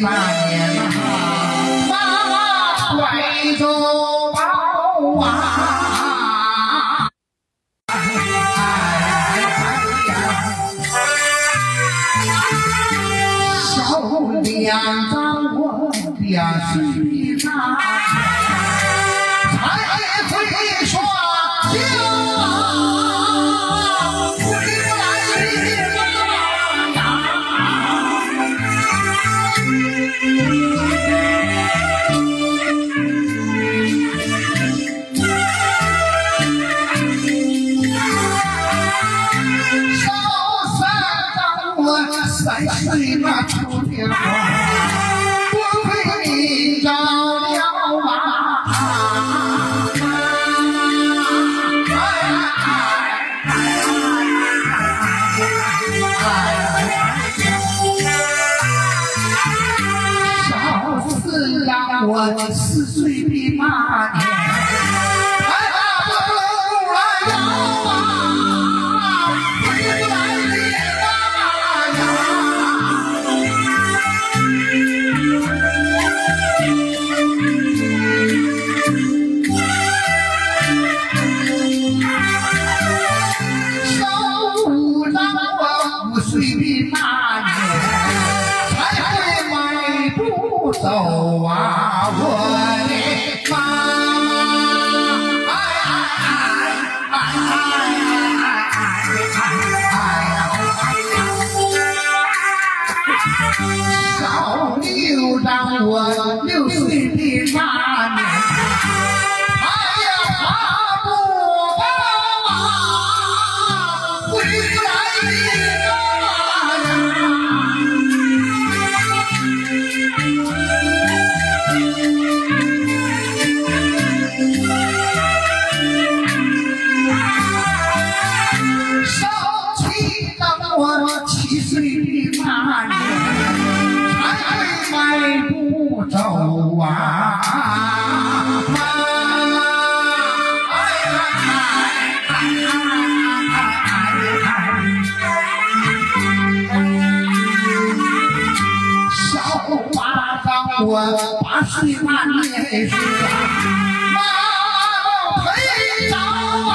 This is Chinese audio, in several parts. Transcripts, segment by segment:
三岁那出的花，多亏的那年，才会迈步走啊，我的妈！哎哎小六让我六岁的那我七岁的那年，还买不着啊。我八岁那年是，啊陪早啊。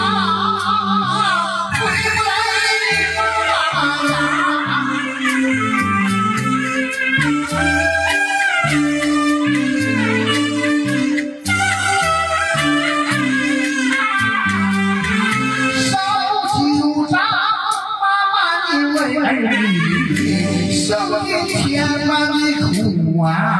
Wow.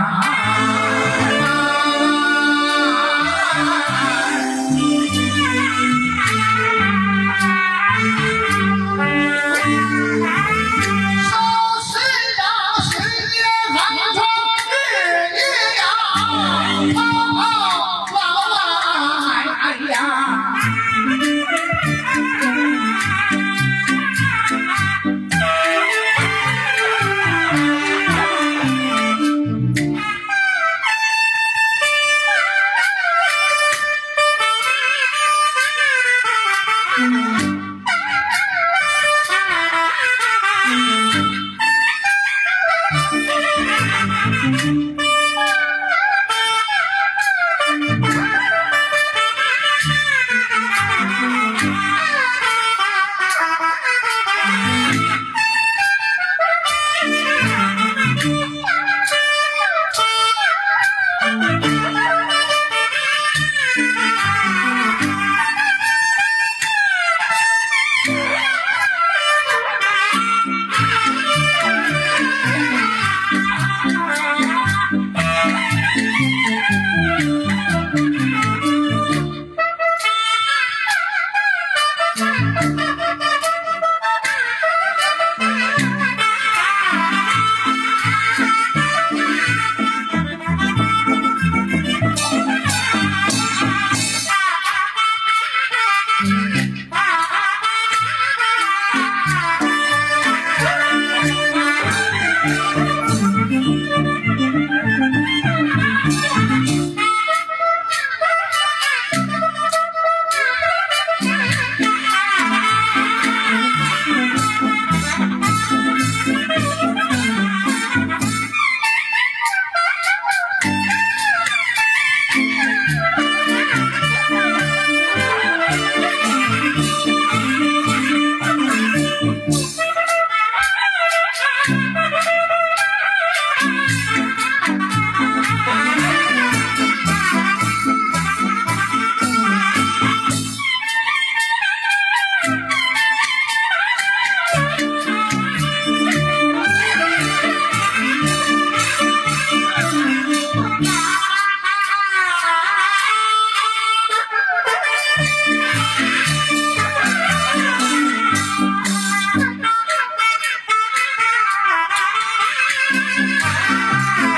Bye. Ah!